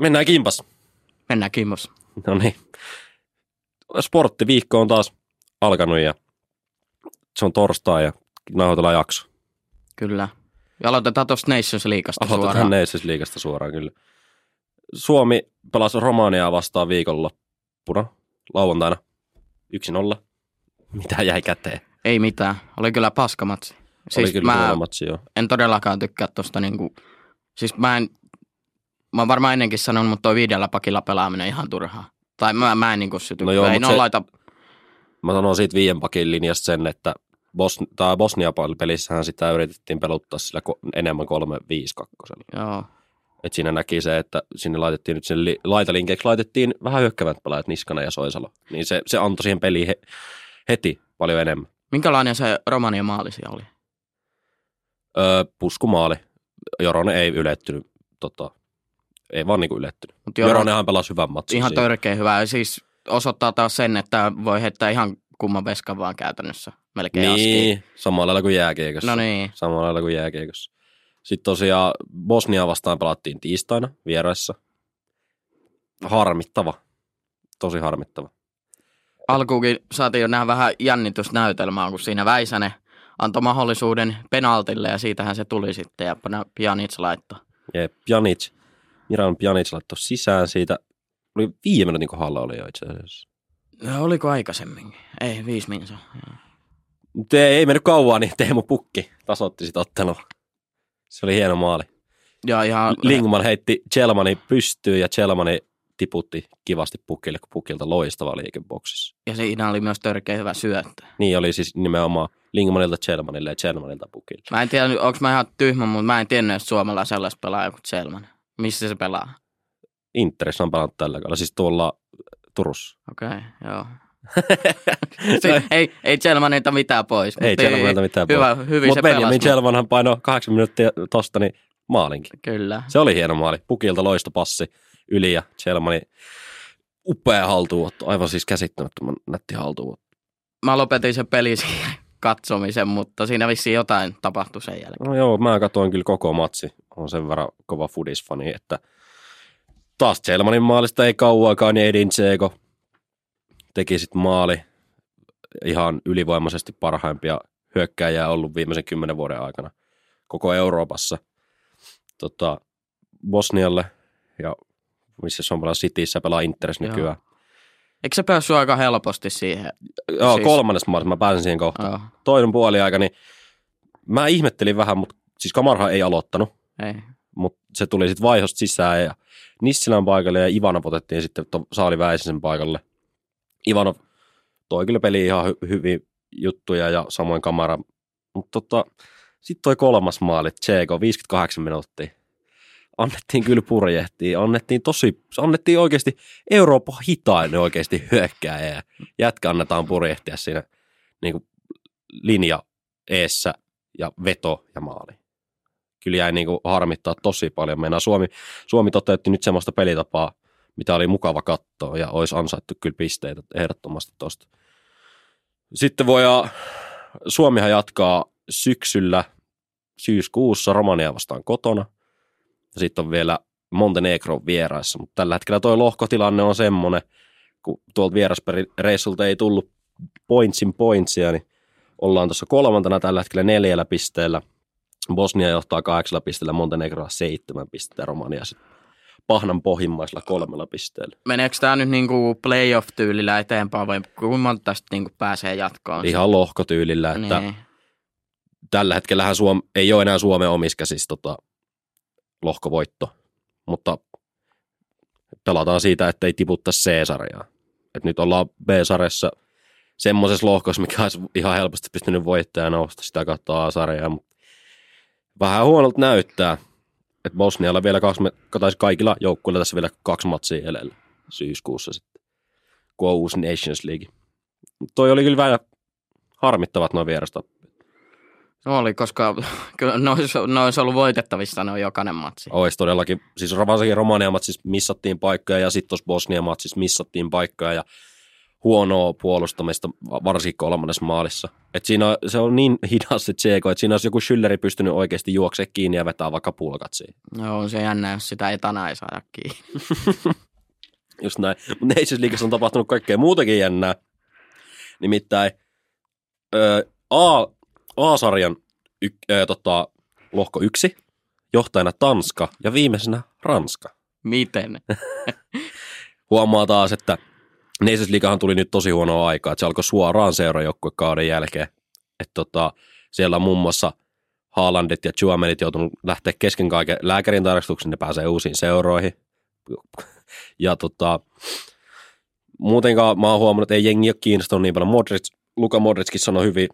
Mennään kimpas. Mennään kimmos. No niin. Sporttiviikko on taas alkanut ja se on torstai ja nauhoitellaan jakso. Kyllä. Ja aloitetaan tuosta Nations Aloitetaan suoraan. Nations Liigasta suoraan kyllä. Suomi pelasi Romaniaa vastaan viikonloppuna, lauantaina, 1-0. Mitä jäi käteen? Ei mitään. Oli kyllä paskamatsi. Siis Oli kyllä mä... matsi, joo. en todellakaan tykkää tuosta niinku, siis mä en, mä oon varmaan ennenkin sanonut, mutta toi viidellä pakilla pelaaminen ihan turhaa. Tai mä, mä en niinku syty. No joo, ei no se- laita, Mä sanon siitä viien pakin linjasta sen, että Bos- tää Bosnia-pelissähän sitä yritettiin peluttaa sillä ko- enemmän 3-5-2. joo. Et siinä näki se, että sinne laitettiin nyt sinne li- laitalinkeiksi laitettiin vähän hyökkävät pelaajat Niskanen ja Soisalo. Niin se, se antoi siihen peliin he, heti paljon enemmän. Minkälainen se Romanian maali siellä oli? Öö, puskumaali. Joronen ei ylettynyt. Tota, ei vaan niinku ylettynyt. Mut. Joro- Joronenhan pelasi hyvän matsin. Ihan siinä. törkeä hyvä. Ja siis osoittaa taas sen, että voi heittää ihan kumman veskan vaan käytännössä. Melkein asti. Niin, samalla lailla kuin jääkiekossa. No niin. Samalla lailla kuin jääkiekossa. Sitten tosiaan Bosnia vastaan pelattiin tiistaina vieraissa. Harmittava. Tosi harmittava. Alkuunkin saatiin jo nähdä vähän jännitysnäytelmää, kun siinä Väisänen antoi mahdollisuuden penaltille ja siitähän se tuli sitten ja Pjanic laittoi. Ja Pjanic, Miran Pjanic laittoi sisään siitä. Oli viime minuutin kohdalla oli jo itse asiassa. Ja oliko aikaisemmin? Ei, viisi minsa. Mutta ei, ei mennyt kauan, niin Teemu Pukki tasoitti sit ottelun. Se oli hieno maali. Ja ihan Lingman heitti Chelmani pystyyn ja Chelmani tiputti kivasti Pukille, kun Pukilta loistava liike boksissa. ja siinä oli myös törkeä hyvä syöttö. Niin oli siis nimenomaan Lingmanilta Chelmanille ja Chelmanilta Pukille. Mä en tiedä, onko mä ihan tyhmä, mutta mä en tiennyt, että Suomella sellaista pelaaja kuin Selman. Missä se pelaa? Interissä on pelannut tällä kaudella, siis tuolla Turussa. Okei, okay, joo. Si- ei, ei Selmanilta mitään pois. ei mutta Chelmanilta mitään Hyvä, hyvin Mutta se pelasi. Benjamin Chelmanhan painoi kahdeksan minuuttia tosta, niin maalinkin. Kyllä. Se oli hieno maali. Pukilta loistopassi yli ja Chelmani upea haltuunotto. Aivan siis käsittämättömän nätti haltuunotto. Mä lopetin sen pelin siihen katsomisen, mutta siinä vissiin jotain tapahtui sen jälkeen. No joo, mä katsoin kyllä koko matsi. On sen verran kova fudisfani, että taas Chelmanin maalista ei kauaakaan, niin Edin Tseko teki sitten maali. Ihan ylivoimaisesti parhaimpia hyökkäjiä ollut viimeisen kymmenen vuoden aikana koko Euroopassa. Tota, Bosnialle ja missä se on pelaa Cityssä, pelaa Interes Joo. Eikö se päässyt aika helposti siihen? Joo, Siis- kolmannes maalissa, mä pääsen siihen kohtaan. Joo, Toinen puoliaika, niin mä ihmettelin vähän, mutta siis Kamarha ei aloittanut ei. mutta se tuli sitten vaihosta sisään ja Nissilän paikalle ja Ivanov otettiin sitten Saali Väisäsen paikalle. Ivanov toi kyllä peli ihan hy- hyvin juttuja ja samoin kamera. Mutta tota, sitten toi kolmas maali, Tseko, 58 minuuttia. Annettiin kyllä purjehtia, annettiin tosi, annettiin oikeasti Euroopan hitain oikeasti hyökkääjä ja jätkä annetaan purjehtia siinä niin kuin linja eessä ja veto ja maali kyllä jäi niin kuin harmittaa tosi paljon. Meinaa Suomi, Suomi toteutti nyt semmoista pelitapaa, mitä oli mukava katsoa ja olisi ansaittu kyllä pisteitä ehdottomasti tosta. Sitten voi Suomihan jatkaa syksyllä syyskuussa Romania vastaan kotona. Ja sitten on vielä Montenegro vieraissa, mutta tällä hetkellä tuo lohkotilanne on semmoinen, kun tuolta vierasreissulta ei tullut pointsin pointsia, niin ollaan tuossa kolmantena tällä hetkellä neljällä pisteellä. Bosnia johtaa kahdeksalla pisteellä, Montenegroa seitsemän pistettä ja Romania sitten pahnan pohjimmaisella kolmella pisteellä. Meneekö tämä nyt niinku playoff-tyylillä eteenpäin vai kuinka monta tästä niinku pääsee jatkoon? Ihan lohkotyylillä, että Niin. tällä hetkellähän Suom- ei ole enää Suomen omissa siis tota, lohkovoitto, mutta pelataan siitä, että ei tiputtaa C-sarjaa. Et nyt ollaan B-sarjassa semmoisessa lohkossa, mikä olisi ihan helposti pystynyt voittamaan nousta sitä kautta A-sarjaa, mutta vähän huonolta näyttää, että Bosnialla vielä kaksi, taisi kaikilla joukkueilla tässä vielä kaksi matsia jäljellä syyskuussa sitten, kun on uusi Nations League. Mut toi oli kyllä vähän harmittavat nuo vierasta. Oli, koska kyllä ne olisi, ne olisi ollut voitettavissa ne on jokainen matsi. Ois todellakin, siis varsinkin Romania matsissa missattiin paikkoja ja sitten tuossa Bosnia matsissa missattiin paikkoja ja huonoa puolustamista, varsinkin kolmannessa maalissa. Et siinä on, se on niin hidas se Tseko, että siinä olisi joku Schülleri pystynyt oikeasti juoksemaan kiinni ja vetää vaikka pulkat siihen. No on se jännä, jos sitä etana ei saada kiinni. Just näin. Mutta Nations Leagueassa on tapahtunut kaikkea muutakin jännää. Nimittäin ö, A, A-sarjan y, ö, tota, lohko yksi, johtajana Tanska ja viimeisenä Ranska. Miten? Huomaa taas, että Leaguehan tuli nyt tosi huonoa aikaa, että se alkoi suoraan seurajoukkuekauden jälkeen. Että tota, siellä on muun muassa Haalandit ja Chuamenit joutunut lähteä kesken kaiken lääkärin tarkastuksen, ne pääsee uusiin seuroihin. Ja tota, muutenkaan mä oon huomannut, että ei jengi ole kiinnostunut niin paljon. Modric, Luka Modrickin sanoi hyvin,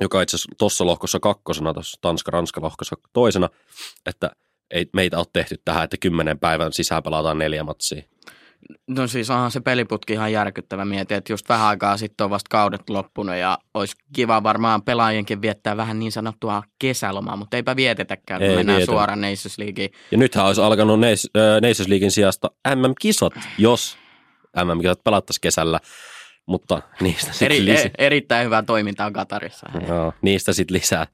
joka itse asiassa tuossa lohkossa kakkosena, tuossa Tanska-Ranska-lohkossa toisena, että ei meitä ole tehty tähän, että kymmenen päivän sisään pelataan neljä matsia. No siis onhan se peliputki ihan järkyttävä mieti, että just vähän aikaa sitten on vasta kaudet loppunut ja olisi kiva varmaan pelaajienkin viettää vähän niin sanottua kesälomaa, mutta eipä vietetäkään, kun Ei mennään vietetä. suoraan Nations Leagueen. Ja nythän olisi alkanut Nas- äh, Nations Leaguein sijasta MM-kisat, jos MM-kisat pelattaisiin kesällä, mutta niistä sitten Eri, lisää. e, erittäin hyvää toimintaa Katarissa. Joo, niistä sitten lisää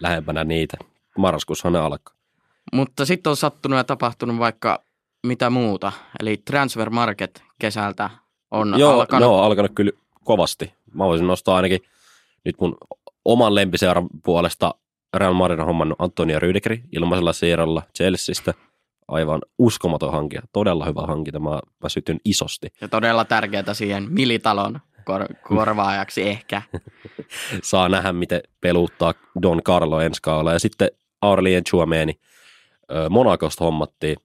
lähempänä niitä. Marraskuussahan ne alkaa. Mutta sitten on sattunut ja tapahtunut vaikka mitä muuta. Eli Transfer Market kesältä on Joo, alkanut. on alkanut kyllä kovasti. Mä voisin nostaa ainakin nyt mun oman lempiseuran puolesta Real Madrid on hommannut Antonia Rydegeri ilmaisella siirrolla Chelseastä. Aivan uskomaton hankinta, todella hyvä hankinta. Mä, mä sytyn isosti. Ja todella tärkeää siihen Militalon kor- korvaajaksi ehkä. Saa nähdä, miten peluttaa Don Carlo ensi kaudella. Ja sitten Aurelien Chouameni ö, Monacosta hommattiin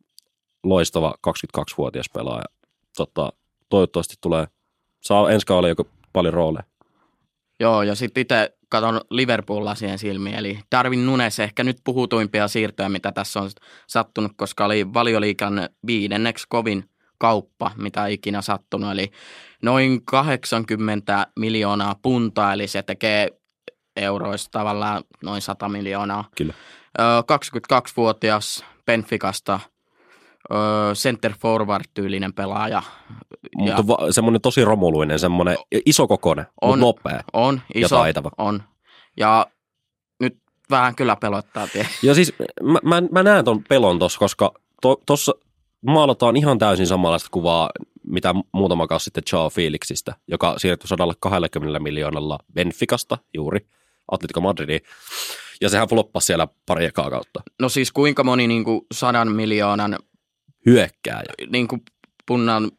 loistava 22-vuotias pelaaja. Tota, toivottavasti tulee, saa ensi kaudella joku paljon rooleja. Joo, ja sitten itse katon Liverpool-lasien silmiin, eli Darwin Nunes ehkä nyt puhutuimpia siirtoja, mitä tässä on sattunut, koska oli valioliikan viidenneksi kovin kauppa, mitä ikinä sattunut, eli noin 80 miljoonaa puntaa, eli se tekee euroista tavallaan noin 100 miljoonaa. Kyllä. Ö, 22-vuotias Benficasta, center forward-tyylinen pelaaja. Ja Mutta va- semmoinen tosi romuluinen, semmoinen iso kokoinen, On. nopea. on ja iso, taitava. on. Ja nyt vähän kyllä pelottaa. tie- Ja siis mä, mä, mä näen ton pelon tossa, koska tuossa to, maalataan ihan täysin samanlaista kuvaa, mitä muutama kausi sitten Joao Felixistä, joka siirtyi 120 miljoonalla Benficasta juuri Atletico Madridiin. Ja sehän floppasi siellä pari ekaa kautta. No siis kuinka moni niin kuin sadan miljoonan Hyökkääjä. niin kuin punnan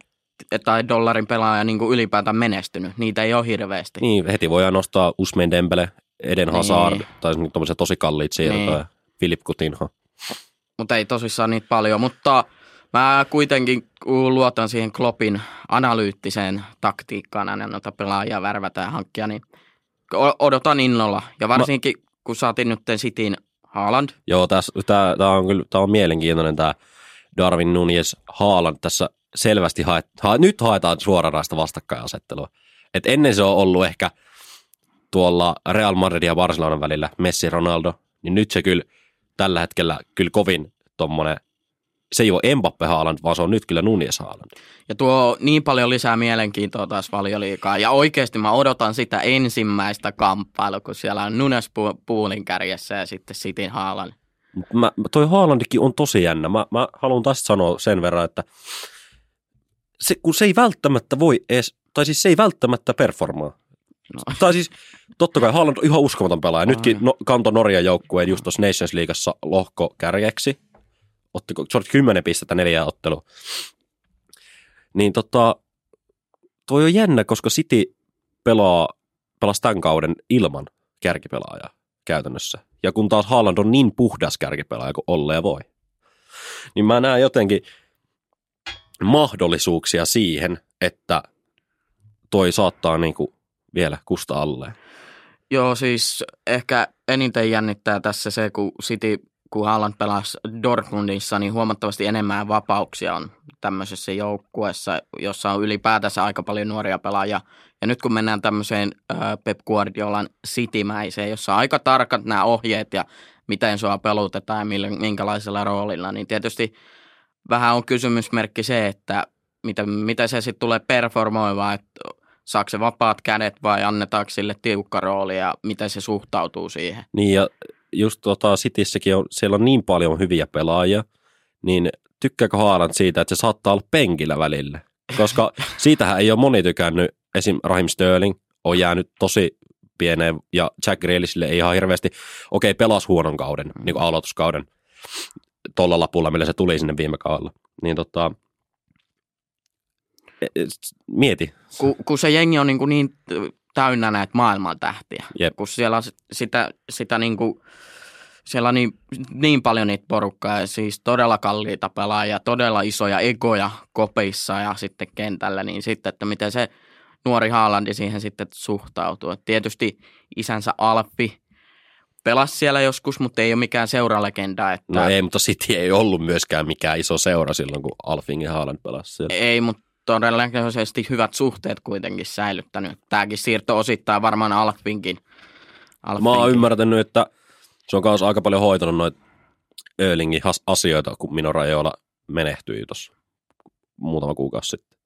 tai dollarin pelaaja niin kuin ylipäätään menestynyt. Niitä ei ole hirveästi. Niin, heti voidaan nostaa Usmain Dembele, Eden Niin. Hazard, tai tuommoisia tosi kalliit siirtoja, Niin. Philip Coutinho. Mutta ei tosissaan niitä paljon. Mutta mä kuitenkin luotan siihen Kloppin analyyttiseen taktiikkaan aina noita pelaajia värvätä ja hankkia, niin odotan innolla. Ja varsinkin, kun saatiin nyt Cityn Haaland, Joo, tämä on kyllä tää on mielenkiintoinen tämä Darwin Nunes Haaland tässä selvästi haet, ha, nyt haetaan suoranaista vastakkainasettelua. Et ennen se on ollut ehkä tuolla Real Madrid ja Barcelonan välillä Messi Ronaldo, niin nyt se kyllä tällä hetkellä kyllä kovin tommonen, se ei ole Mbappe Haaland, vaan se on nyt kyllä Nunes Haaland. Ja tuo niin paljon lisää mielenkiintoa taas valioliikaa. Ja oikeasti mä odotan sitä ensimmäistä kamppailua, kun siellä on Nunes pu- puulin kärjessä ja sitten Sitin Haalan. Mut Mä, toi Haalandikin on tosi jännä. Mä, mä haluan tästä sanoa sen verran, että se, kun se ei välttämättä voi edes, tai siis se ei välttämättä performaa. No. Tai siis totta kai Haaland on ihan uskomaton pelaaja. Nytkin no, kanto Norjan joukkueen just tuossa Nations Leagueassa lohko kärjeksi. Otti se oli 10 pistettä neljä ottelu. Niin tota, toi on jännä, koska City pelaa, pelasi tämän kauden ilman kärkipelaajaa käytännössä. Ja kun taas Haaland on niin puhdas kärkipelaaja kuin olleen voi. Niin mä näen jotenkin mahdollisuuksia siihen, että toi saattaa niinku vielä kusta alle. Joo, siis ehkä eniten jännittää tässä se, kun City, kun Haaland pelasi Dortmundissa, niin huomattavasti enemmän vapauksia on tämmöisessä joukkueessa, jossa on ylipäätänsä aika paljon nuoria pelaajia. Ja nyt kun mennään tämmöiseen Pep Guardiolan Citymäiseen, jossa on aika tarkat nämä ohjeet ja miten sua pelutetaan ja minkälaisella roolilla, niin tietysti vähän on kysymysmerkki se, että miten, miten se sitten tulee performoimaan, että saako se vapaat kädet vai annetaanko sille tiukka rooli ja miten se suhtautuu siihen. Niin ja just tota Cityssäkin on, siellä on niin paljon hyviä pelaajia, niin tykkääkö Haaland siitä, että se saattaa olla penkillä välillä? Koska siitähän ei ole moni tykännyt, esim. Raheem Sterling on jäänyt tosi pieneen ja Jack Grealishille ei ihan hirveästi, okei okay, pelas huonon kauden, mm. niin kuin aloituskauden tuolla lapulla, millä se tuli sinne viime kaudella. Niin tota, e, e, mieti. Kun, kun se jengi on niin, kuin niin täynnä näitä maailman tähtiä, Jep. kun siellä on sitä, sitä niin kuin, siellä on niin, niin paljon niitä porukkaa ja siis todella kalliita pelaajia, todella isoja egoja kopeissa ja sitten kentällä, niin sitten, että miten se nuori Haalandi siihen sitten suhtautuu. Et tietysti isänsä Alppi pelasi siellä joskus, mutta ei ole mikään seuralegenda. Että... No ei, mutta City ei ollut myöskään mikään iso seura silloin, kun Alfing ja Haaland pelasi siellä. Ei, mutta todennäköisesti hyvät suhteet kuitenkin säilyttänyt. Tämäkin siirto osittain varmaan Alfinkin. Alfinkin. Mä oon ymmärtänyt, että se on myös aika paljon hoitanut noita Öölingin asioita, kun Mino Rajola menehtyi tuossa muutama kuukausi sitten.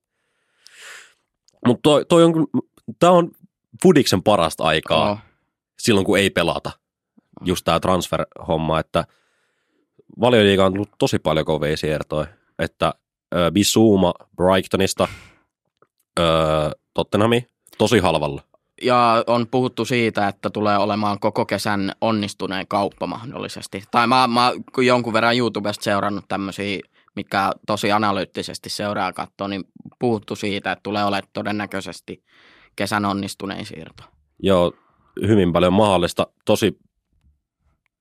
Mutta toi, toi on, tää on Fudiksen parasta aikaa oh. silloin, kun ei pelata. Just tämä transfer-homma, että valioliiga on tullut tosi paljon kovia siirtoja. Että äh, Bisuma Brightonista äh, Tottenhami tosi halvalla. Ja on puhuttu siitä, että tulee olemaan koko kesän onnistuneen kauppa mahdollisesti. Tai mä, mä jonkun verran YouTubesta seurannut tämmöisiä mikä tosi analyyttisesti seuraa katsoa, niin puhuttu siitä, että tulee olemaan todennäköisesti kesän onnistunein siirto. Joo, hyvin paljon mahdollista. Tosi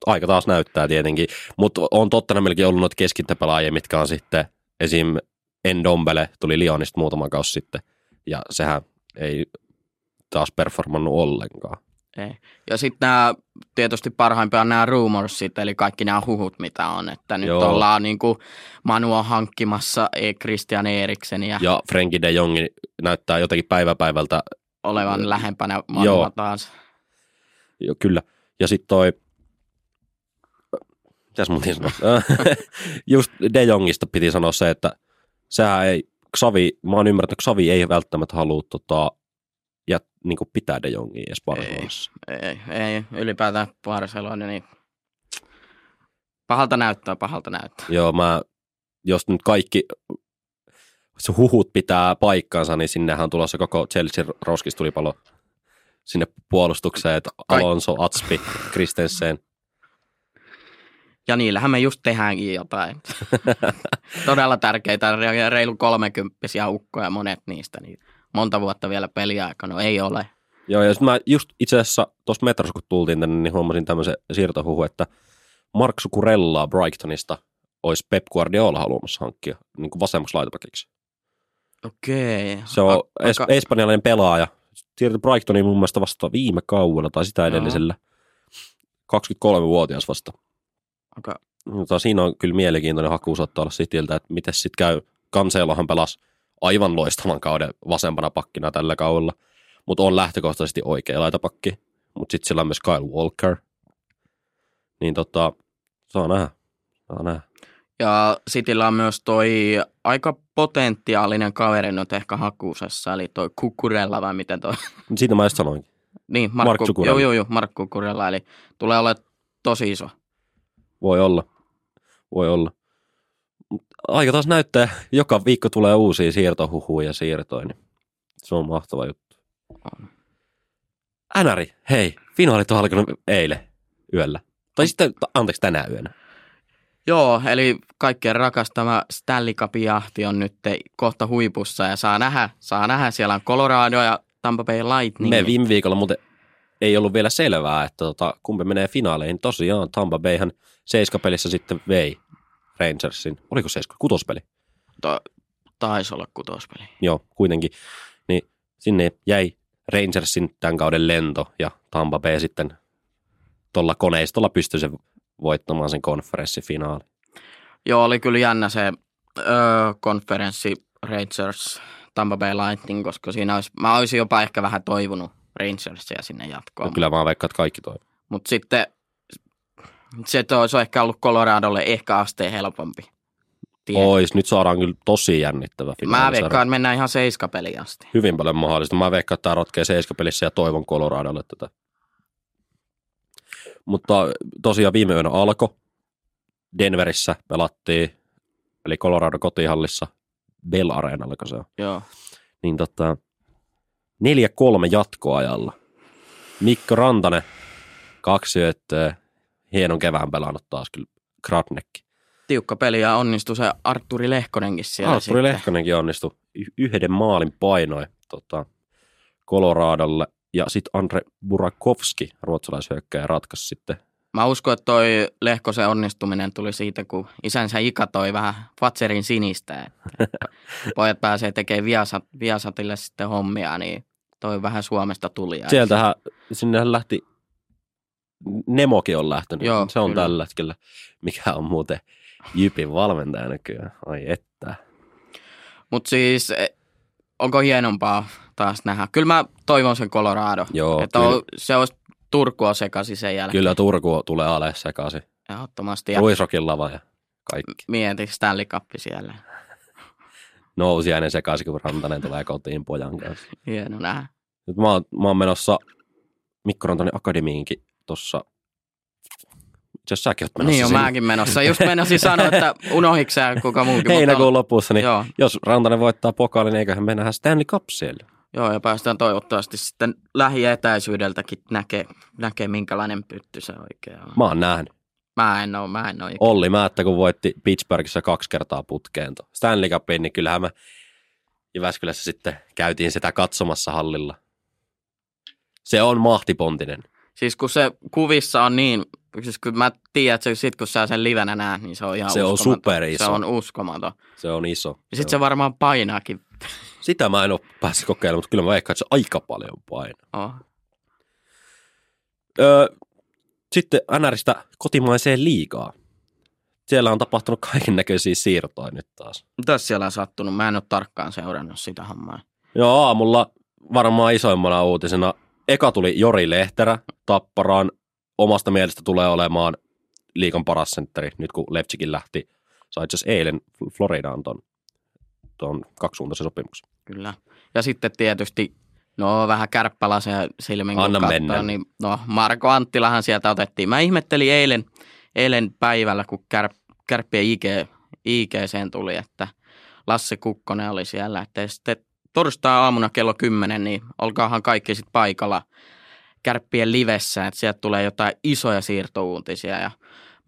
aika taas näyttää tietenkin, mutta on totta melkein ollut noita keskintäpelaajia, mitkä on sitten esim. Endombele tuli Lionista muutama kausi sitten, ja sehän ei taas performannut ollenkaan. Ei. Ja sitten nämä tietysti parhaimpia nämä rumorsit, eli kaikki nämä huhut, mitä on. Että nyt Joo. ollaan niin kuin Manua hankkimassa e, Christian Eriksenia. Ja Frenkie de Jong näyttää jotenkin päiväpäivältä. Olevan lähempänä Manua Joo. taas. Joo, kyllä. Ja sitten toi, mitäs mun sanoa? Just de Jongista piti sanoa se, että sehän ei, Xavi, mä oon ymmärtänyt, että Xavi ei välttämättä halua tota, ja niin kuin pitää De Jongia edes Barcelonassa. Ei, ei, ei, ylipäätään Barcelona, niin pahalta näyttää, pahalta näyttää. Joo, mä, jos nyt kaikki se huhut pitää paikkaansa, niin sinnehän on tulossa koko Chelsea roskistulipalo sinne puolustukseen, että Alonso, Atspi, Kristensen. Ja niillähän me just tehdäänkin jotain. Todella tärkeitä, reilu kolmekymppisiä ukkoja monet niistä. Niin monta vuotta vielä peliaika, no ei ole. Joo, ja mä just itse asiassa tuossa metrossa, kun tultiin tänne, niin huomasin tämmöisen siirtohuhu, että Mark Sukurellaa Brightonista olisi Pep Guardiola haluamassa hankkia niin kuin vasemmaksi laitopakiksi. Okei. Se on A- es- aika... espanjalainen pelaaja. Siirtyi Brightoniin mun mielestä vasta viime kaudella tai sitä edellisellä. 23-vuotias vasta. Okay. Mutta siinä on kyllä mielenkiintoinen haku saattaa olla Cityltä, että miten sitten käy. Kanseellahan pelasi aivan loistavan kauden vasempana pakkina tällä kaudella, mutta on lähtökohtaisesti oikea laitapakki. Mutta sitten sillä on myös Kyle Walker. Niin tota, saa nähdä. Saa nähdä. Ja Cityllä on myös toi aika potentiaalinen kaveri nyt ehkä hakusessa, eli toi Kukurella vai miten toi? Siitä mä just sanoin. Niin, Markku, Mark joo, joo, joo, Markku Kukurella, eli tulee olemaan tosi iso. Voi olla. Voi olla aika taas näyttää, joka viikko tulee uusia siirtohuhuja ja siirtoja, niin se on mahtava juttu. Änäri, hei, finaalit on alkanut eilen yöllä. Tai sitten, anteeksi, tänä yönä. Joo, eli kaikkien rakastama Stanley Cup-jahti on nyt kohta huipussa ja saa nähdä, saa nähdä. Siellä on Colorado ja Tampa Bay Lightning. Me viime viikolla muuten ei ollut vielä selvää, että tota, kumpi menee finaaleihin. Tosiaan Tampa Bayhan seiskapelissä sitten vei Rangersin, oliko se kutospeli? Ta- taisi olla kutospeli. Joo, kuitenkin. Niin sinne jäi Rangersin tämän kauden lento ja Tampa Bay sitten tuolla koneistolla pystyi se voittamaan sen konferenssifinaali. Joo, oli kyllä jännä se öö, konferenssi Rangers Tampa Bay Lightning, koska siinä olisi, mä olisin jopa ehkä vähän toivonut Rangersia sinne jatkoon. No, kyllä mä veikkaan, että kaikki toivon. Mutta sitten se olisi ehkä ollut Coloradolle ehkä asteen helpompi. tie. Ois, nyt saadaan kyllä tosi jännittävä Mä finaalisarja. veikkaan, että mennään ihan seiskapeliin asti. Hyvin paljon mahdollista. Mä veikkaan, että tämä ratkee seiskapelissä ja toivon Coloradolle tätä. Mutta tosiaan viime yönä alkoi. Denverissä pelattiin, eli Colorado kotihallissa, Bell Areenalla, se on. Joo. Niin tota, 4-3 jatkoajalla. Mikko Rantanen, kaksi syöttöä. Hienon kevään pelannut taas kyllä Kratnekki. Tiukka peli ja onnistui se Arturi Lehkonenkin siellä Arturi sitten. Lehkonenkin onnistui yhden maalin painoi tota, Coloradolle. Ja sitten Andre Burakovski, ruotsalaishyökkäjä, ratkaisi sitten. Mä uskon, että toi Lehkosen onnistuminen tuli siitä, kun isänsä Ika toi vähän Fatserin sinistä. Että pojat pääsee tekemään Viasat, Viasatille sitten hommia, niin toi vähän Suomesta tuli. Sieltähän, sinnehän lähti, Nemokin on lähtenyt. Joo, se on kyllä. tällä hetkellä, mikä on muuten Jypin valmentaja nykyään. Ai että. Mutta siis, e, onko hienompaa taas nähdä? Kyllä mä toivon sen Colorado. Joo, että kyllä. on, se olisi Turkua sekaisin sen jälkeen. Kyllä Turku tulee ale sekaisin. Ehdottomasti. Ja Ruisrokin lava ja kaikki. mieti Stanley Cup siellä. Nousiainen sekaisin, kun Rantanen tulee kotiin pojan kanssa. Hieno nähdä. Nyt mä oon, mä oon menossa Mikko Rantanen Akademiinkin tuossa. Asiassa säkin oot menossa Niin on mäkin menossa. Just menosin sanoa, että unohitko sä kuka muukin. mutta- Heinäkuun lopussa, niin Joo, jos Rantanen voittaa pokaalin, niin eiköhän me nähdä Stanley Cup siellä. Joo, ja päästään toivottavasti sitten lähietäisyydeltäkin näkee, näkee minkälainen pytty se oikein on. Mä oon nähnyt. Mä en oo, mä en oo. ikinä. Olli Määttä, kun voitti Pittsburghissa kaksi kertaa putkeen tuon Stanley Cupin, niin kyllähän me Jyväskylässä sitten käytiin sitä katsomassa hallilla. Se on mahtipontinen. Siis kun se kuvissa on niin, siis kun mä tiedän, että se, sit kun sä sen livenä näet, niin se on ihan Se on uskomaton. superiso. Se on uskomaton. Se on iso. Ja sit se se varmaan painaakin. Sitä mä en ole päässyt kokeilemaan, mutta kyllä mä veikkaan, että se aika paljon painaa. Oh. Öö, sitten NRistä kotimaiseen liigaa. Siellä on tapahtunut kaiken näköisiä siirtoja nyt taas. Mitäs siellä on sattunut? Mä en ole tarkkaan seurannut sitä hommaa. Joo, aamulla varmaan isoimmana uutisena. Eka tuli Jori Lehterä Tapparaan. Omasta mielestä tulee olemaan liikan paras sentteri, nyt kun Levtsikin lähti. Sai itse asiassa eilen Floridaan ton, ton kaksisuuntaisen sopimuksen. Kyllä. Ja sitten tietysti, no vähän kärppälasen silmin kun Anna katsoo, mennä. niin no Marko Anttilahan sieltä otettiin. Mä ihmettelin eilen, eilen päivällä, kun kär, kärppien IG, IGCen tuli, että Lasse Kukkonen oli siellä. Että sitten torstai-aamuna kello 10, niin olkaahan kaikki sitten paikalla kärppien livessä, että sieltä tulee jotain isoja siirtouutisia ja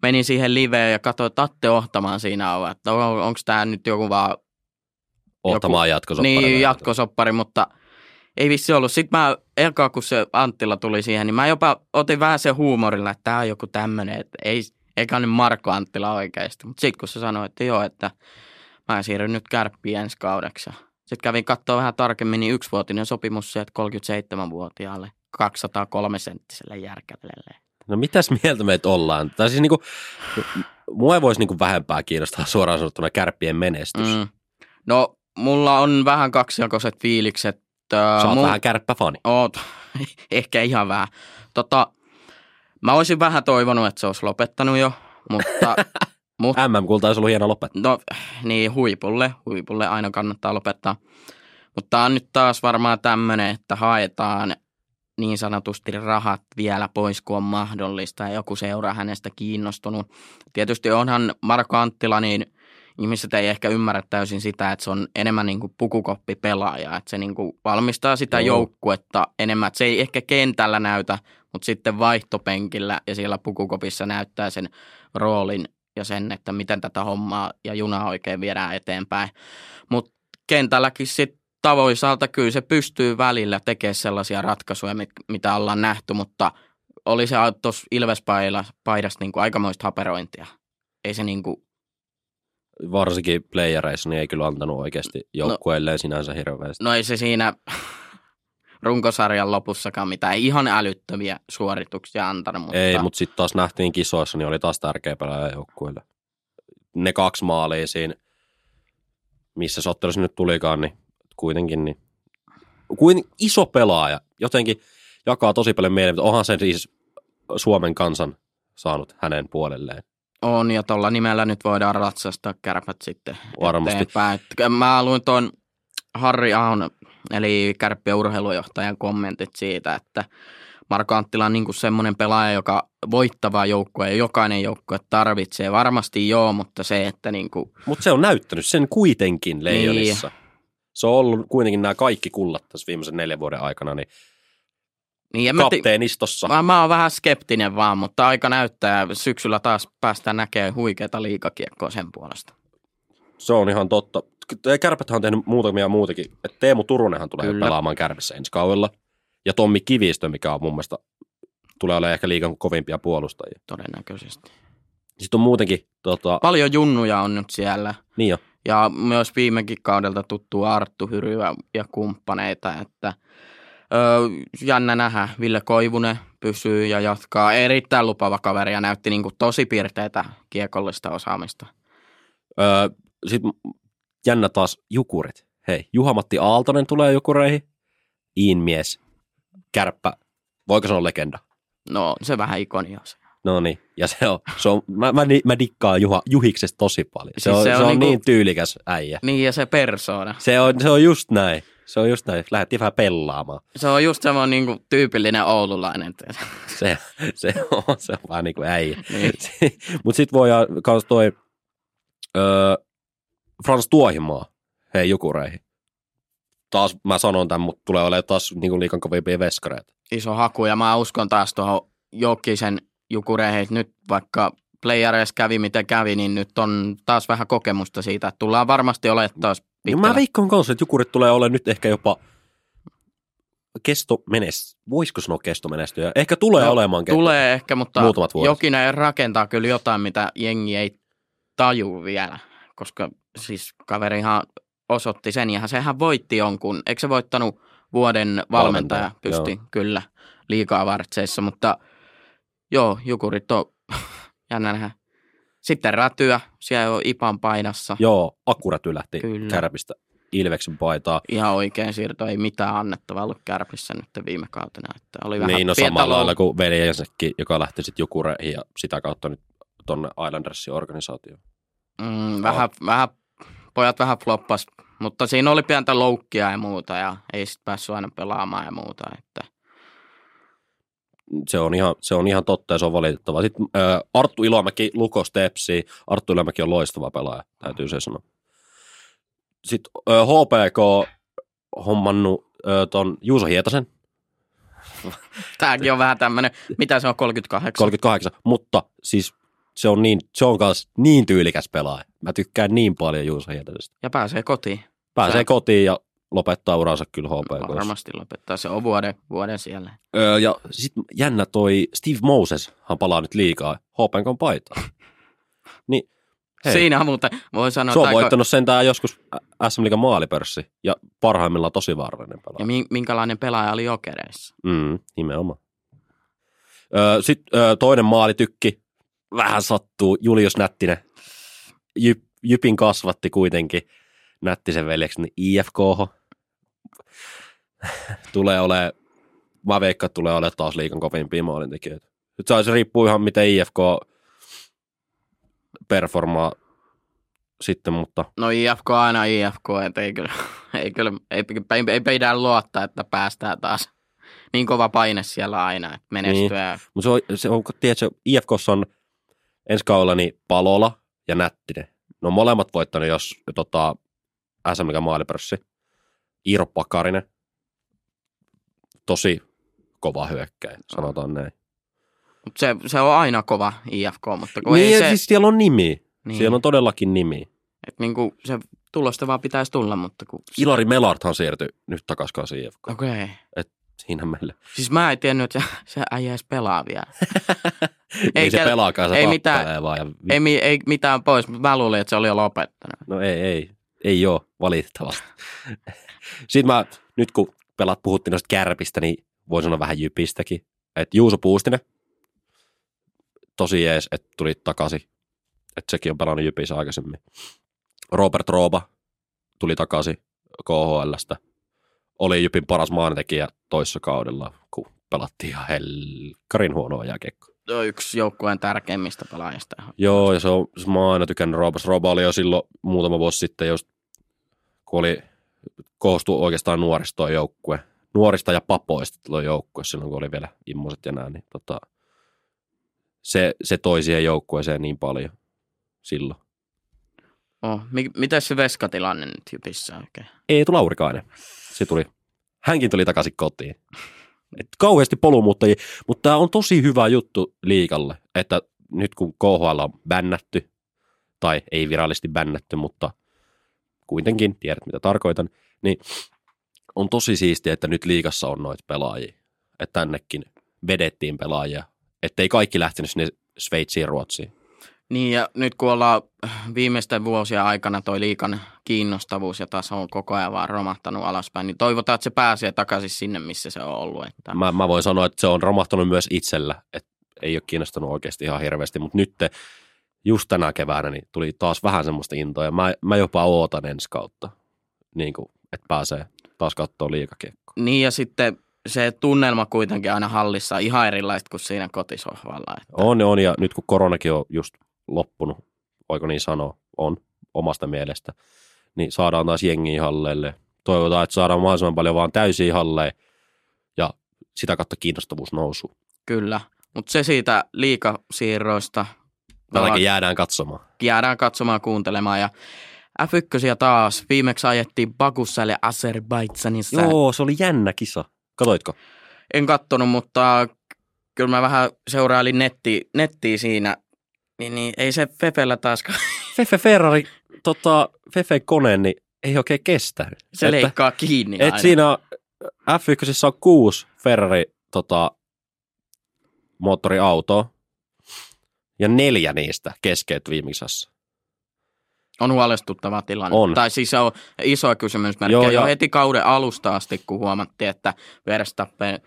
menin siihen liveen ja katsoin, Atte Ohtamaan siinä on, että on, onko tämä nyt joku vaan Ottamaan jatkosoppari. niin, jatkosoppari, mutta ei vissi ollut. Sitten mä, eka kun se Anttila tuli siihen, niin mä jopa otin vähän sen huumorilla, että tää on joku tämmönen, että ei, eikä nyt Marko Anttila oikeasti. Mutta sitten kun se sanoi, että joo, että mä siirryn nyt kärppiin ensi kaudeksi. Sitten kävin katsoa vähän tarkemmin, niin yksivuotinen sopimus sieltä 37-vuotiaalle 203 senttiselle järkävelle. No mitäs mieltä meitä ollaan? Tai siis niinku, mua ei voisi niinku vähempää kiinnostaa suoraan sanottuna kärppien menestys. Mm. No, mulla on vähän kaksijakoiset fiilikset. Ää, Sä oot mun- vähän kärppäfani. Oot, ehkä ihan vähän. Tota, mä olisin vähän toivonut, että se olisi lopettanut jo, mutta, mutta MM-kulta olisi ollut hieno lopettaa. no niin huipulle, huipulle aina kannattaa lopettaa. Mutta tää on nyt taas varmaan tämmöinen, että haetaan niin sanotusti rahat vielä pois, kun on mahdollista ja joku seuraa hänestä kiinnostunut. Tietysti onhan Marko Anttila, niin ihmiset ei ehkä ymmärrä täysin sitä, että se on enemmän niin kuin pukukoppipelaaja, että se niin kuin valmistaa sitä Joo. joukkuetta enemmän, että se ei ehkä kentällä näytä, mutta sitten vaihtopenkillä ja siellä pukukopissa näyttää sen roolin ja sen, että miten tätä hommaa ja junaa oikein viedään eteenpäin. Mutta kentälläkin sitten tavoisaalta kyllä se pystyy välillä tekemään sellaisia ratkaisuja, mit- mitä ollaan nähty, mutta oli se tuossa Ilves-paidassa niin aikamoista haperointia. Ei se niin kuin, Varsinkin playereissa niin ei kyllä antanut oikeasti joukkueelleen sinänsä hirveästi. no ei se siinä runkosarjan lopussakaan mitään ihan älyttömiä suorituksia antanut, mutta Ei, mutta sitten taas nähtiin kisoissa, niin oli taas tärkeä pelaaja joukkueelle. Ne kaksi maalia siinä, missä sottelussa nyt tulikaan, niin kuitenkin niin, kuin iso pelaaja. Jotenkin jakaa tosi paljon mieleen, mutta onhan sen siis Suomen kansan saanut hänen puolelleen. On, ja tuolla nimellä nyt voidaan ratsastaa kärpät sitten Varmasti. eteenpäin. Et Mä luin tuon Harri Ahon, eli kärppien urheilujohtajan kommentit siitä, että Marko Anttila on niin semmoinen pelaaja, joka voittavaa joukkoa ja jokainen joukkue tarvitsee. Varmasti joo, mutta se, että niin kuin, Mutta se on näyttänyt sen kuitenkin Leijonissa. Niin. Se on ollut kuitenkin nämä kaikki kullat tässä viimeisen neljän vuoden aikana, niin niin kapteenistossa. Mä, mä oon vähän skeptinen vaan, mutta aika näyttää. Syksyllä taas päästään näkemään huikeita liikakiekkoa sen puolesta. Se on ihan totta. Kärpäthän on tehnyt muutamia muutakin. Et Teemu Turunenhan tulee Kyllä. pelaamaan kärpissä ensi kaudella. Ja Tommi Kivistö, mikä on mun mielestä, tulee olemaan ehkä liikan kovimpia puolustajia. Todennäköisesti. Sitten on muutenkin, tota, Paljon junnuja on nyt siellä. niin jo, Ja myös viimekin kaudelta tuttu Arttu Hyryä ja kumppaneita, että öö, jännä nähdä. Ville Koivunen pysyy ja jatkaa. Erittäin lupava kaveri ja näytti niin kuin tosi piirteitä kiekollista osaamista. Öö, Sitten jännä taas Jukurit. Hei, Juha-Matti Aaltonen tulee Jukureihin. Iin mies. Kärppä. Voiko sanoa legenda? No se vähän ikonia se. No niin, ja se on, se on mä, mä, mä dikkaan Juha, Juhiksesta tosi paljon. Se, Siis on, se se on on, niinku- niin tyylikäs äijä. Niin ja se persoona. Se on, se on just näin. Se on just näin. Lähdettiin vähän pelaamaan. Se on just semmoinen niin kuin tyypillinen oululainen. Se, se, on, se on vähän niin kuin äijä. Niin. Mutta sitten voidaan kans toi öö, Frans Tuohimaa, hei Jukureihin. Taas mä sanon tämän, mutta tulee olemaan taas niin kuin liikan kovimpia veskareita. Iso haku ja mä uskon taas tuohon Jokisen jukureihin, että nyt vaikka playereissa kävi miten kävi, niin nyt on taas vähän kokemusta siitä, että tullaan varmasti olemaan taas pitkällä. mä veikkaan kanssa, että Jukurit tulee olemaan nyt ehkä jopa kesto menest, voisiko sanoa kestomenestyjä? Ehkä tulee No, olemaan kesto. Tulee ehkä, mutta Muutamat vuodet. Jokinen rakentaa kyllä jotain, mitä jengi ei taju vielä, koska siis kaverihan osoitti sen ja sehän voitti jonkun, eikö se voittanut vuoden valmentaja, Valmentaja, pysti joo. kyllä liikaa vartseissa, mutta joo, Jukurit on jännä nähdä. Sitten Rätyä, siellä on Ipan painassa, Joo, Akkuräty lähti Kyllä. Kärpistä Ilveksen paitaa. ihan oikein siirto, ei mitään annettavaa ollut Kärpissä nyt viime kautena, että oli vähän Niin, no samalla loukkaa. lailla kuin veljensäkin, joka lähti sitten Jukureihin ja sitä kautta nyt tonne Islandersin organisaatioon. Mm, vähän, vähän, pojat vähän floppas, mutta siinä oli pientä loukkia ja muuta ja ei sitten päässyt aina pelaamaan ja muuta. Että. se on ihan, se on ihan totta ja se on valitettavaa. Sitten äh, Arttu Ilomäki, Luko Stepsi. Arttu Ilomäki on loistava pelaaja, täytyy se sanoa. Sitten äh, HPK hommannut äh, ton Juuso Hietasen, Tämäkin on vähän tämmöinen, mitä se on, 38? 38, mutta siis se on, niin, se on kans niin tyylikäs pelaaja. Mä tykkään niin paljon Juuso Hietasesta. Ja pääsee kotiin. Pääsee Se- kotiin ja lopettaa uransa kyllä HPK. Varmasti lopettaa. Se on vuoden, vuoden siellä. Öö, ja sitten jännä toi Steve Moses, hän palaa nyt liikaa HPK paitaan. Niin, hei. Siinä muuten voi sanoa, Se on voittanut sentään joskus SM Liigan maalipörssi ja parhaimmillaan tosi vaarallinen ja pelaaja. mi- minkälainen pelaaja oli jokereissa. Mm, nimenomaan. Öö, Sitten öö, toinen maalitykki, vähän sattuu, Julius Nättinen. Jyp, Jypin kasvatti kuitenkin Nättisen veljeksi niin IFK. tulee ole, mä veikkaan, tulee olemaan taas liikan kovimpia maalintekijöitä. Nyt se se riippuu ihan miten IFK performaa sitten, mutta No IFK on aina IFK, että ei kyllä, ei, kyllä ei, ei, ei pidä luottaa, että päästään taas. Niin kova paine siellä aina, että menestyä. Niin. Mutta se on, se on tiedätkö, IFKssa on ensi kaudella niin Palola ja Nättinen. Ne on molemmat voittanut, jos tota, SM Liigan maalipörssi. Iiro Pakarinen. Tosi kova hyökkäjä, sanotaan näin. Mut se, se on aina kova IFK, mutta kun Niin, ei se, siis siellä on nimi. niin, Siellä on todellakin nimi. et niin kuin se tulosta vaan pitäisi tulla, mutta kun... Ilari Melarthan siirtyi nyt takaisin IFK. Okei. Okay. Siinä meille. Siis mä en tiennyt, että se, äijä edes pelaa vielä. Ei, ei se kel- pelaakaan, se ei mitään- vaan. Ja ei, ei mitään pois, mutta mä luulin, että se oli jo lopettanut. No ei, ei. Ei ole, valitettavasti. Sitten mä, nyt kun pelat puhuttiin noista kärpistä, niin voin sanoa vähän jypistäkin. Että Juuso Puustinen, tosi jees, että tuli takaisin. Että sekin on pelannut jypissä aikaisemmin. Robert Rooba tuli takaisin KHLstä. Oli Jypin paras maanintekijä toissa kaudella, kun pelattiin ihan helkkarin huonoa jääkiekkoa. yksi joukkueen tärkeimmistä pelaajista. Joo, ja se on, mä oon aina tykännyt Robas. Roba oli jo silloin muutama vuosi sitten, just, kun oli, koostui oikeastaan nuorista joukkue. Nuorista ja papoista tuo joukkue silloin, kun oli vielä immoset ja näin. Niin, tota, se, se toi siihen joukkueeseen niin paljon silloin. Oh, mi- miten se veskatilanne nyt Jypissä oikein? Eetu Laurikainen. Se tuli. Hänkin tuli takaisin kotiin. Et kauheasti polumuuttajia, mutta tämä on tosi hyvä juttu liikalle, että nyt kun KHL on bännätty, tai ei virallisesti bännätty, mutta kuitenkin tiedät mitä tarkoitan, niin on tosi siistiä, että nyt liikassa on noita pelaajia. Että tännekin vedettiin pelaajia, ettei kaikki lähtenyt sinne Sveitsiin Ruotsiin. Niin ja nyt kun ollaan viimeisten vuosien aikana toi liikan kiinnostavuus ja taso on koko ajan vaan romahtanut alaspäin, niin toivotaan, että se pääsee takaisin sinne, missä se on ollut. Että... Mä, mä voin sanoa, että se on romahtanut myös itsellä, että ei ole kiinnostanut oikeasti ihan hirveästi, mutta nyt just tänä keväänä niin tuli taas vähän semmoista intoa ja mä, mä jopa ootan ensi kautta, niin kuin, että pääsee taas katsoa liikakiekkoa. Niin ja sitten se tunnelma kuitenkin aina hallissa ihan erilaista kuin siinä kotisohvalla. Että... On, on ja nyt kun koronakin on just loppunut, voiko niin sanoa, on omasta mielestä, niin saadaan taas jengiä halleille. Toivotaan, että saadaan mahdollisimman paljon vaan täysiä halleja ja sitä kautta kiinnostavuus nousu. Kyllä, mutta se siitä liikasiirroista. Tälläkin jäädään katsomaan. Jäädään katsomaan, kuuntelemaan ja F1 taas. Viimeksi ajettiin Bakussalle Azerbaidsanissa. Joo, se oli jännä kisa. Katoitko? En kattonut, mutta kyllä mä vähän seurailin netti, nettiä siinä. Niin, niin ei se Fefellä taaskaan. Fefe Ferrari, tota, Fefe kone, niin ei oikein kestä. Se että, leikkaa kiinni et siinä F1 on kuusi Ferrari tota, moottoriautoa ja neljä niistä keskeyt viimeisessä. On huolestuttava tilanne. On. Tai siis se on iso kysymysmerkki. Joo, jo heti kauden alusta asti, kun huomattiin, että Verstappen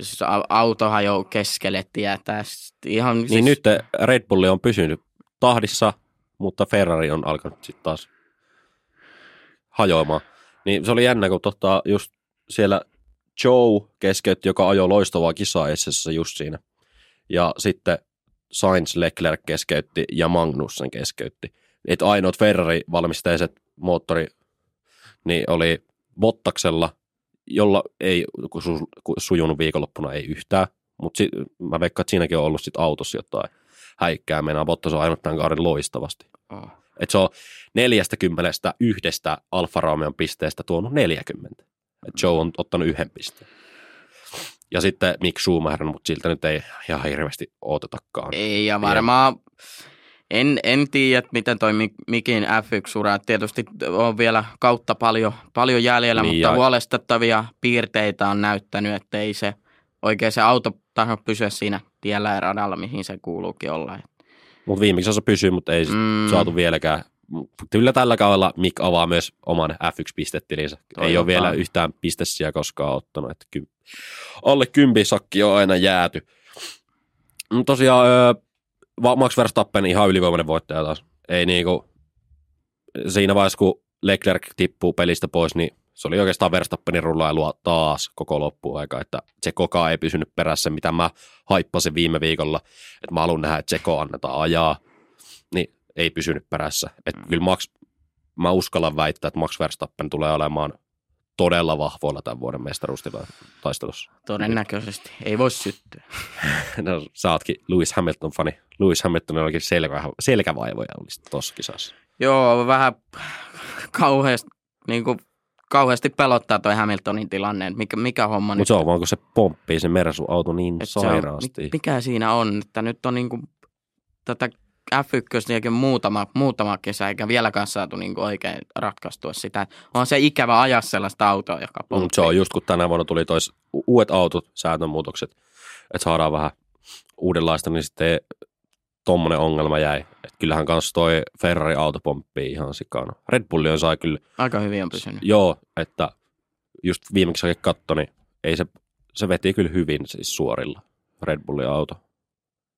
siis autohan jo keskelle tietää. Ihan, niin siis... nyt Red Bull on pysynyt tahdissa, mutta Ferrari on alkanut sitten taas hajoamaan. Niin se oli jännä, kun tota, just siellä Joe keskeytti, joka ajoi loistavaa kisaa Essessä just siinä. Ja sitten Sainz Leclerc keskeytti ja Magnussen keskeytti. Että ainoat Ferrari-valmisteiset moottori niin oli Bottaksella, jolla ei su, sujunut viikonloppuna ei yhtään, mutta si, mä veikkaan, että siinäkin on ollut sit autossa jotain häikkää. Meinaa Bottas on ainut tämän kauden loistavasti. Oh. Et se on 40 yhdestä Alfa Romeon pisteestä tuonut 40. Et Joe on ottanut yhden pisteen. Ja sitten Mick Schumacher, mutta siltä nyt ei ihan hirveästi odotetakaan. Ei, ja varmaan en, en tiedä, miten toi Mikin F1-ura. Tietysti on vielä kautta paljon, paljon jäljellä, niin mutta ja... huolestettavia piirteitä on näyttänyt, että ei se oikein se auto taho pysyä siinä tiellä ja radalla, mihin se kuuluukin olla. Mutta viimeksi se pysyy, mutta ei mm. saatu vieläkään. Kyllä tällä kaudella Mick avaa myös oman F1-pistetilinsä. Ei ole vielä yhtään pistessiä koskaan ottanut. Että ky- alle kympisakki on aina jääty. Tosiaan Max Verstappen ihan ylivoimainen voittaja taas. Ei niinku, siinä vaiheessa kun Leclerc tippuu pelistä pois, niin se oli oikeastaan Verstappenin rullailua taas koko loppuaika, että se koko ei pysynyt perässä, mitä mä haippasin viime viikolla, että mä haluan nähdä, että Tseko annetaan ajaa, niin ei pysynyt perässä. Että kyllä Max, mä uskallan väittää, että Max Verstappen tulee olemaan todella vahvoilla tämän vuoden mestaruustaistelussa. Todennäköisesti. Ei voi syttyä. no, sä ootkin Lewis Hamilton-fani. Lewis Hamilton olikin selkä, selkävaivoja olisi tuossa kisassa. Joo, vähän kauheasti, niin kuin, kauheasti pelottaa toi Hamiltonin tilanne, mikä, mikä homma Mutta se on vaan, kun se pomppii se Mersu-auto niin sairaasti. On, mikä siinä on, että nyt on niin kuin, tätä F1 muutama, muutama kesä, eikä vieläkään saatu niin oikein ratkaistua sitä. On se ikävä ajaa sellaista autoa, joka. Mm, se on just kun tänä vuonna tuli tois uudet autot, sääntönmuutokset, että saadaan vähän uudenlaista, niin sitten tuommoinen ongelma jäi. Et kyllähän kanssa toi Ferrari-auto pomppii ihan sikana. Red Bulli on sai kyllä... Aika hyvin on pysynyt. Joo, että just viimeksi katto, niin ei se, se veti kyllä hyvin siis suorilla Red Bullin auto.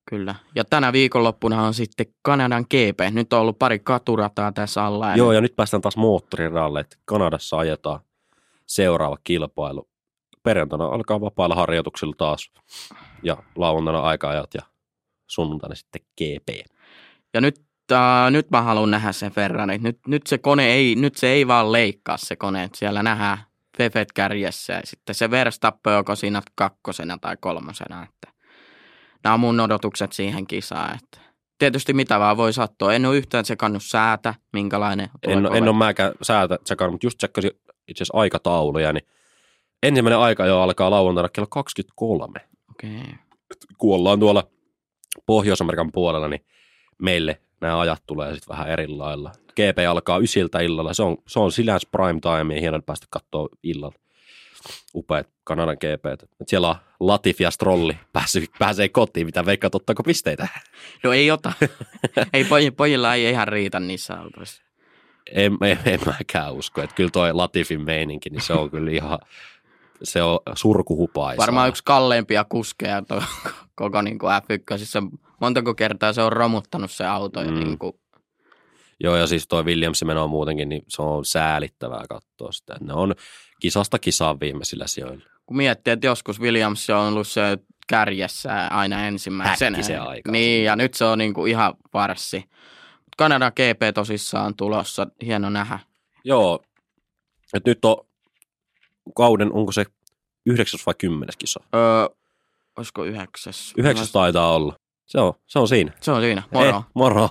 Kyllä. Ja tänä viikonloppuna on sitten Kanadan GP. Nyt on ollut pari katurataa tässä alla. Joo, ja nyt päästään taas moottoriralle, että Kanadassa ajetaan seuraava kilpailu. Perjantaina alkaa vapailla harjoituksilla taas ja lauantaina aika-ajat ja sunnuntaina sitten GP. Ja nyt, äh, nyt mä haluan nähdä sen Ferrari. Nyt, nyt se kone ei, nyt se ei vaan leikkaa se kone. Että siellä nähdään Fefet kärjessä ja sitten se Verstappen joko siinä kakkosena tai kolmosena. Että nämä on mun odotukset siihen kisaan. Että tietysti mitä vaan voi sattua. En ole yhtään sekannut säätä, minkälainen. En, tuleeko en ole mäkään säätä tsekannut, mutta just tsekkasin itse asiassa aikatauluja, niin ensimmäinen aika jo alkaa lauantaina kello 23. Okei. Kun ollaan tuolla Pohjois-Amerikan puolella, niin meille nämä ajat tulee sitten vähän eri lailla. GP alkaa ysiltä illalla, se on, se on sinänsä prime time ja hienoa päästä katsoa illalla. Upeat Kanadan GP. Siellä on Latifi ja Strolli pääsee, pääsee kotiin, mitä veikkaat, ottaako pisteitä? No ei ota. ei poj, pojilla ei ihan riitä niissä autoissa. En, en, en mäkään usko, että kyllä toi Latifin meininki, niin se on kyllä ihan, se on surkuhupaisaa. Varmaan yksi kalleimpia kuskeja to, koko niin kuin F1. Montako kertaa se on romuttanut se auto. Ja Mm. niin kuin, Joo, ja siis toi Williamsin meno muutenkin, niin se on säälittävää katsoa sitä. Ne on kisasta kisaan viimeisillä sijoilla. kun miettii, että joskus Williams on ollut se kärjessä aina ensimmäisenä. Häkkisen aikaa. Niin, ja nyt se on niin kuin ihan varssi. Kanada GP tosissaan on tulossa. Hieno nähdä. Joo, että nyt on kauden, onko se yhdeksäs vai kymmenes kisa? Öö, olisiko yhdeksäs? Yhdeksäs taitaa olla. Se on, se on siinä. Se on siinä. Moro. Eh, moro.